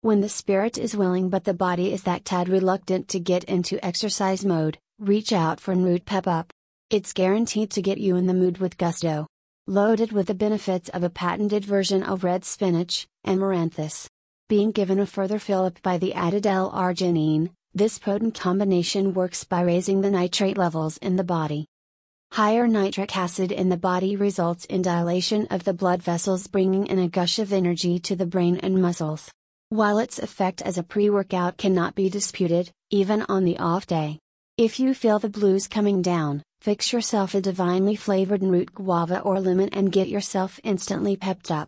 When the spirit is willing but the body is that tad reluctant to get into exercise mode, reach out for NRoute Pep Up. It's guaranteed to get you in the mood with gusto. Loaded with the benefits of a patented version of red spinach, amaranthus. Being given a further fill up by the added L-arginine, this potent combination works by raising the nitrate levels in the body. Higher nitric acid in the body results in dilation of the blood vessels, bringing in a gush of energy to the brain and muscles. While its effect as a pre workout cannot be disputed, even on the off day. If you feel the blues coming down, fix yourself a divinely flavored root guava or lemon and get yourself instantly pepped up.